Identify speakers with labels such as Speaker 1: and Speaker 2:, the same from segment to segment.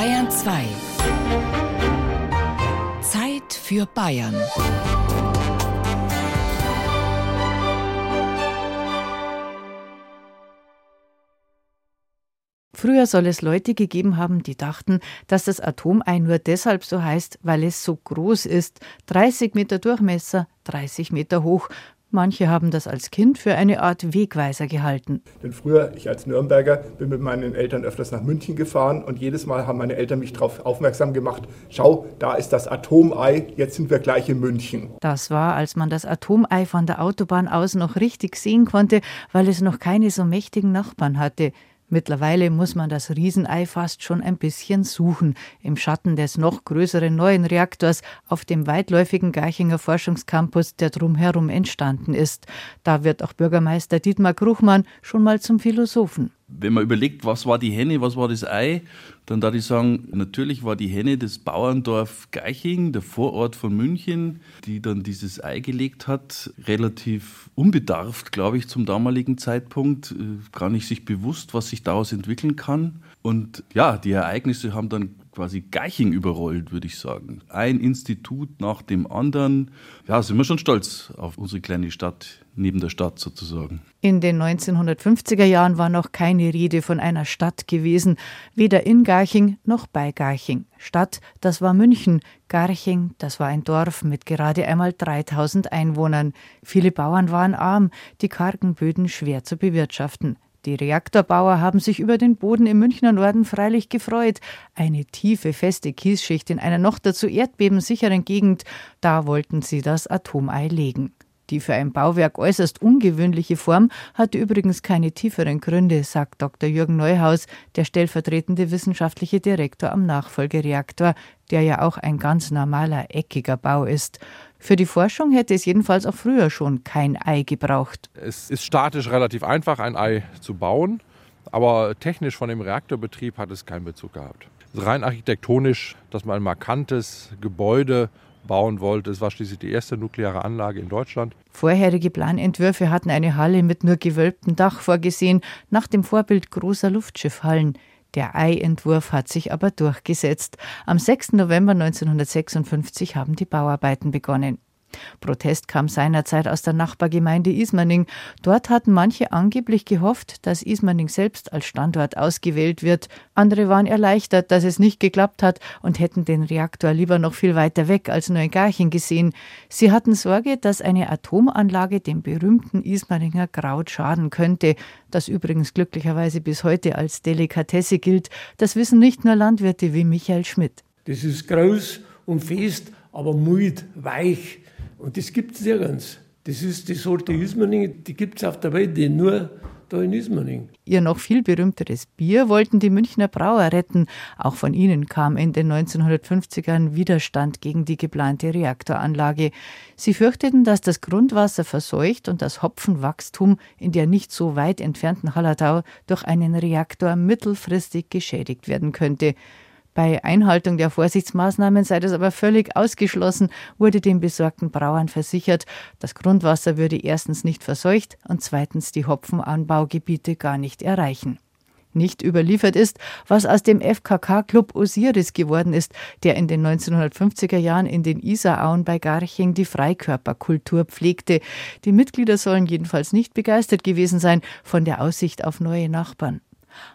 Speaker 1: Bayern 2. Zeit für Bayern.
Speaker 2: Früher soll es Leute gegeben haben, die dachten, dass das Atomei nur deshalb so heißt, weil es so groß ist. 30 Meter Durchmesser, 30 Meter hoch. Manche haben das als Kind für eine Art Wegweiser gehalten.
Speaker 3: Denn früher, ich als Nürnberger, bin mit meinen Eltern öfters nach München gefahren und jedes Mal haben meine Eltern mich darauf aufmerksam gemacht, schau, da ist das Atomei, jetzt sind wir gleich in München.
Speaker 2: Das war, als man das Atomei von der Autobahn aus noch richtig sehen konnte, weil es noch keine so mächtigen Nachbarn hatte. Mittlerweile muss man das Riesenei fast schon ein bisschen suchen, im Schatten des noch größeren neuen Reaktors auf dem weitläufigen Garchinger Forschungscampus, der drumherum entstanden ist. Da wird auch Bürgermeister Dietmar Kruchmann schon mal zum Philosophen
Speaker 4: wenn man überlegt, was war die Henne, was war das Ei, dann da ich sagen, natürlich war die Henne das Bauerndorf Geiching, der Vorort von München, die dann dieses Ei gelegt hat, relativ unbedarft, glaube ich, zum damaligen Zeitpunkt, äh, gar nicht sich bewusst, was sich daraus entwickeln kann. Und ja, die Ereignisse haben dann quasi Geiching überrollt, würde ich sagen. Ein Institut nach dem anderen. Ja, sind wir schon stolz auf unsere kleine Stadt neben der Stadt sozusagen.
Speaker 2: In den 1950er Jahren war noch keine Rede von einer Stadt gewesen, weder in Garching noch bei Garching. Stadt, das war München, Garching, das war ein Dorf mit gerade einmal 3000 Einwohnern. Viele Bauern waren arm, die kargen Böden schwer zu bewirtschaften. Die Reaktorbauer haben sich über den Boden im Münchner Norden freilich gefreut. Eine tiefe, feste Kiesschicht in einer noch dazu erdbebensicheren Gegend, da wollten sie das Atomei legen. Die für ein Bauwerk äußerst ungewöhnliche Form hatte übrigens keine tieferen Gründe, sagt Dr. Jürgen Neuhaus, der stellvertretende wissenschaftliche Direktor am Nachfolgereaktor, der ja auch ein ganz normaler eckiger Bau ist. Für die Forschung hätte es jedenfalls auch früher schon kein Ei gebraucht.
Speaker 5: Es ist statisch relativ einfach, ein Ei zu bauen, aber technisch von dem Reaktorbetrieb hat es keinen Bezug gehabt. Rein architektonisch, dass man ein markantes Gebäude bauen wollte. Es war schließlich die erste nukleare Anlage in Deutschland.
Speaker 2: Vorherige Planentwürfe hatten eine Halle mit nur gewölbtem Dach vorgesehen, nach dem Vorbild großer Luftschiffhallen. Der Ei-Entwurf hat sich aber durchgesetzt. Am 6. November 1956 haben die Bauarbeiten begonnen. Protest kam seinerzeit aus der Nachbargemeinde Ismaning. Dort hatten manche angeblich gehofft, dass Ismaning selbst als Standort ausgewählt wird. Andere waren erleichtert, dass es nicht geklappt hat und hätten den Reaktor lieber noch viel weiter weg als Neugarchen gesehen. Sie hatten Sorge, dass eine Atomanlage dem berühmten Ismaninger Kraut schaden könnte, das übrigens glücklicherweise bis heute als Delikatesse gilt. Das wissen nicht nur Landwirte wie Michael Schmidt.
Speaker 6: Das ist groß und fest, aber mild, weich. Und das gibt es nirgends. Das ist die Sorte Ismaning, die gibt es auf der Welt, die nur da in Ismaning.
Speaker 2: Ihr noch viel berühmteres Bier wollten die Münchner Brauer retten. Auch von ihnen kam in den 1950ern Widerstand gegen die geplante Reaktoranlage. Sie fürchteten, dass das Grundwasser verseucht und das Hopfenwachstum in der nicht so weit entfernten Hallertau durch einen Reaktor mittelfristig geschädigt werden könnte. Bei Einhaltung der Vorsichtsmaßnahmen sei das aber völlig ausgeschlossen, wurde den besorgten Brauern versichert, das Grundwasser würde erstens nicht verseucht und zweitens die Hopfenanbaugebiete gar nicht erreichen. Nicht überliefert ist, was aus dem FKK-Club Osiris geworden ist, der in den 1950er Jahren in den Isarauen bei Garching die Freikörperkultur pflegte. Die Mitglieder sollen jedenfalls nicht begeistert gewesen sein von der Aussicht auf neue Nachbarn.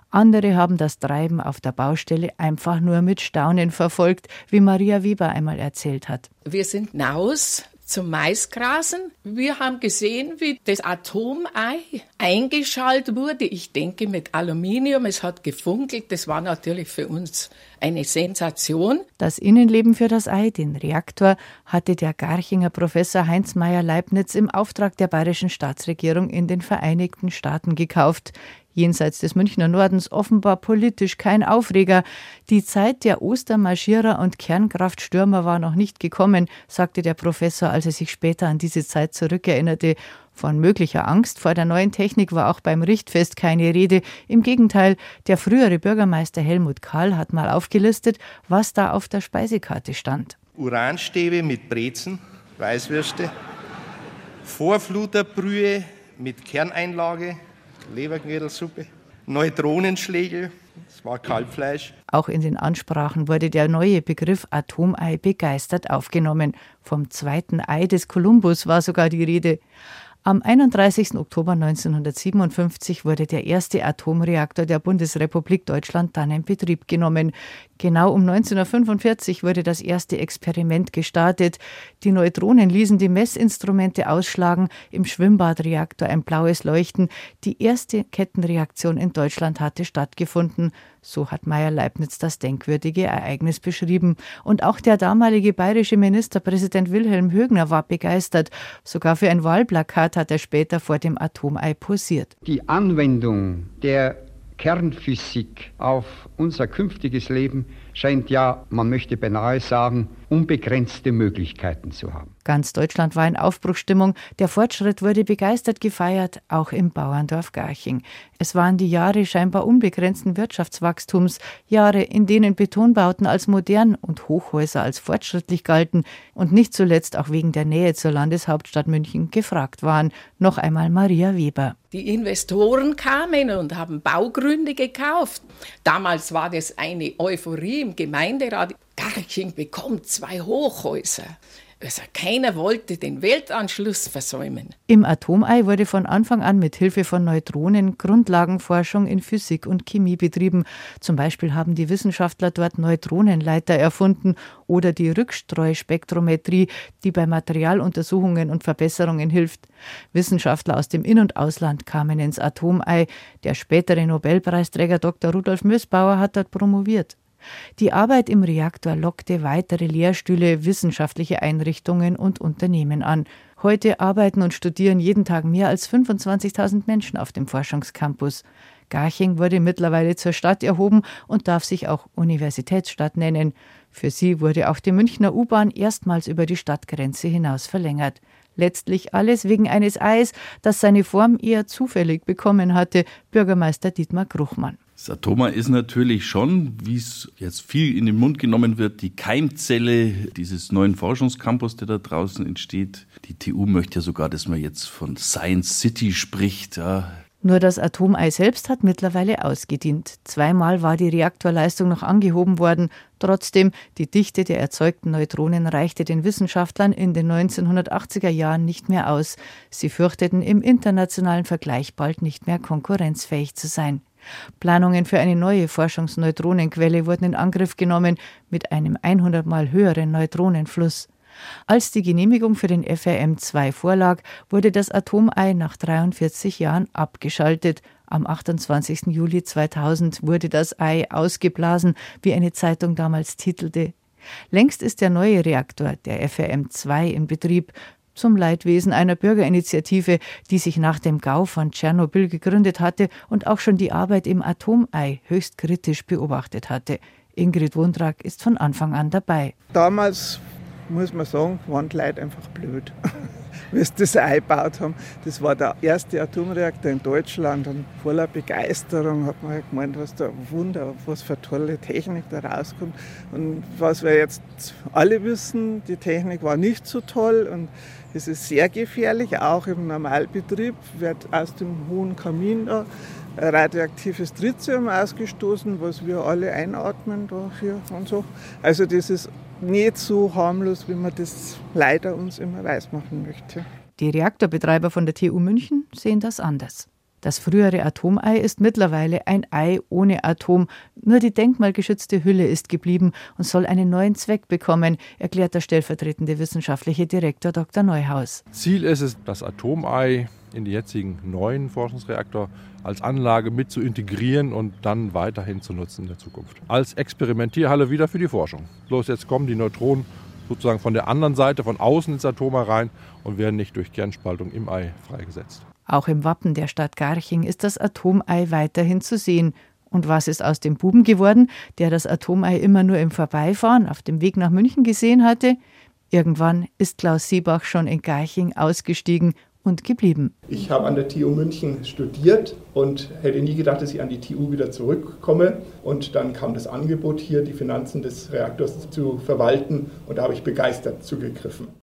Speaker 2: Andere haben das Treiben auf der Baustelle einfach nur mit Staunen verfolgt, wie Maria Weber einmal erzählt hat.
Speaker 7: Wir sind hinaus zum Maisgrasen. Wir haben gesehen, wie das Atomei eingeschaltet wurde. Ich denke mit Aluminium. Es hat gefunkelt. Das war natürlich für uns eine Sensation.
Speaker 2: Das Innenleben für das Ei, den Reaktor, hatte der Garchinger Professor Heinz Meyer-Leibniz im Auftrag der bayerischen Staatsregierung in den Vereinigten Staaten gekauft jenseits des Münchner Nordens offenbar politisch kein Aufreger. Die Zeit der Ostermarschierer und Kernkraftstürmer war noch nicht gekommen, sagte der Professor, als er sich später an diese Zeit zurückerinnerte. Von möglicher Angst vor der neuen Technik war auch beim Richtfest keine Rede. Im Gegenteil, der frühere Bürgermeister Helmut Kahl hat mal aufgelistet, was da auf der Speisekarte stand.
Speaker 8: Uranstäbe mit Brezen, Weißwürste, Vorfluterbrühe mit Kerneinlage, Leberknödelsuppe, Neutronenschlägel, das war Kalbfleisch.
Speaker 2: Auch in den Ansprachen wurde der neue Begriff Atomei begeistert aufgenommen. Vom zweiten Ei des Kolumbus war sogar die Rede. Am 31. Oktober 1957 wurde der erste Atomreaktor der Bundesrepublik Deutschland dann in Betrieb genommen. Genau um 1945 wurde das erste Experiment gestartet. Die Neutronen ließen die Messinstrumente ausschlagen, im Schwimmbadreaktor ein blaues Leuchten. Die erste Kettenreaktion in Deutschland hatte stattgefunden. So hat Meyer Leibniz das denkwürdige Ereignis beschrieben. Und auch der damalige bayerische Ministerpräsident Wilhelm Högner war begeistert. Sogar für ein Wahlplakat hat er später vor dem Atomei posiert.
Speaker 9: Die Anwendung der Kernphysik auf unser künftiges Leben scheint ja, man möchte beinahe sagen, unbegrenzte Möglichkeiten zu haben.
Speaker 2: Ganz Deutschland war in Aufbruchstimmung. Der Fortschritt wurde begeistert gefeiert, auch im Bauerndorf Garching. Es waren die Jahre scheinbar unbegrenzten Wirtschaftswachstums, Jahre, in denen Betonbauten als modern und Hochhäuser als fortschrittlich galten und nicht zuletzt auch wegen der Nähe zur Landeshauptstadt München gefragt waren. Noch einmal Maria Weber.
Speaker 7: Die Investoren kamen und haben Baugründe gekauft. Damals war das eine Euphorie im Gemeinderat. Garching bekommt zwei Hochhäuser. Also keiner wollte den Weltanschluss versäumen.
Speaker 2: Im Atomei wurde von Anfang an mit Hilfe von Neutronen Grundlagenforschung in Physik und Chemie betrieben. Zum Beispiel haben die Wissenschaftler dort Neutronenleiter erfunden oder die Rückstreuspektrometrie, die bei Materialuntersuchungen und Verbesserungen hilft. Wissenschaftler aus dem In- und Ausland kamen ins Atomei. Der spätere Nobelpreisträger Dr. Rudolf Mösbauer hat dort promoviert. Die Arbeit im Reaktor lockte weitere Lehrstühle, wissenschaftliche Einrichtungen und Unternehmen an. Heute arbeiten und studieren jeden Tag mehr als 25.000 Menschen auf dem Forschungscampus. Garching wurde mittlerweile zur Stadt erhoben und darf sich auch Universitätsstadt nennen. Für sie wurde auch die Münchner U-Bahn erstmals über die Stadtgrenze hinaus verlängert. Letztlich alles wegen eines Eis, das seine Form eher zufällig bekommen hatte, Bürgermeister Dietmar Gruchmann.
Speaker 4: Das Atoma ist natürlich schon, wie es jetzt viel in den Mund genommen wird, die Keimzelle dieses neuen Forschungscampus, der da draußen entsteht. Die TU möchte ja sogar, dass man jetzt von Science City spricht. Ja.
Speaker 2: Nur das Atomei selbst hat mittlerweile ausgedient. Zweimal war die Reaktorleistung noch angehoben worden. Trotzdem, die Dichte der erzeugten Neutronen reichte den Wissenschaftlern in den 1980er Jahren nicht mehr aus. Sie fürchteten, im internationalen Vergleich bald nicht mehr konkurrenzfähig zu sein. Planungen für eine neue Forschungsneutronenquelle wurden in Angriff genommen mit einem 100 mal höheren Neutronenfluss. Als die Genehmigung für den FRM-2 vorlag, wurde das Atomei nach 43 Jahren abgeschaltet. Am 28. Juli 2000 wurde das Ei ausgeblasen, wie eine Zeitung damals titelte. Längst ist der neue Reaktor, der FRM-2, in Betrieb zum Leidwesen einer Bürgerinitiative, die sich nach dem Gau von Tschernobyl gegründet hatte und auch schon die Arbeit im Atomei höchst kritisch beobachtet hatte. Ingrid Wundrak ist von Anfang an dabei.
Speaker 10: Damals, muss man sagen, waren die Leute einfach blöd. wie sie das eingebaut haben. Das war der erste Atomreaktor in Deutschland und voller Begeisterung hat man halt gemeint, was da Wunder, was für tolle Technik da rauskommt. Und was wir jetzt alle wissen, die Technik war nicht so toll und es ist sehr gefährlich, auch im Normalbetrieb wird aus dem hohen Kamin da radioaktives Tritium ausgestoßen, was wir alle einatmen dafür und so. Also das ist nicht so harmlos, wie man das leider uns immer weismachen möchte.
Speaker 2: Die Reaktorbetreiber von der TU München sehen das anders. Das frühere Atomei ist mittlerweile ein Ei ohne Atom. Nur die denkmalgeschützte Hülle ist geblieben und soll einen neuen Zweck bekommen, erklärt der stellvertretende wissenschaftliche Direktor Dr. Neuhaus.
Speaker 5: Ziel ist es, das Atomei in den jetzigen neuen Forschungsreaktor als Anlage mit zu integrieren und dann weiterhin zu nutzen in der Zukunft. Als Experimentierhalle wieder für die Forschung. Bloß jetzt kommen die Neutronen sozusagen von der anderen Seite, von außen ins Atom rein und werden nicht durch Kernspaltung im Ei freigesetzt.
Speaker 2: Auch im Wappen der Stadt Garching ist das Atomei weiterhin zu sehen. Und was ist aus dem Buben geworden, der das Atomei immer nur im Vorbeifahren auf dem Weg nach München gesehen hatte? Irgendwann ist Klaus Siebach schon in Garching ausgestiegen und geblieben.
Speaker 3: Ich habe an der TU München studiert und hätte nie gedacht, dass ich an die TU wieder zurückkomme. Und dann kam das Angebot hier, die Finanzen des Reaktors zu verwalten und da habe ich begeistert zugegriffen.